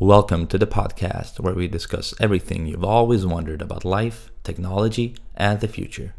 Welcome to the podcast where we discuss everything you've always wondered about life, technology, and the future.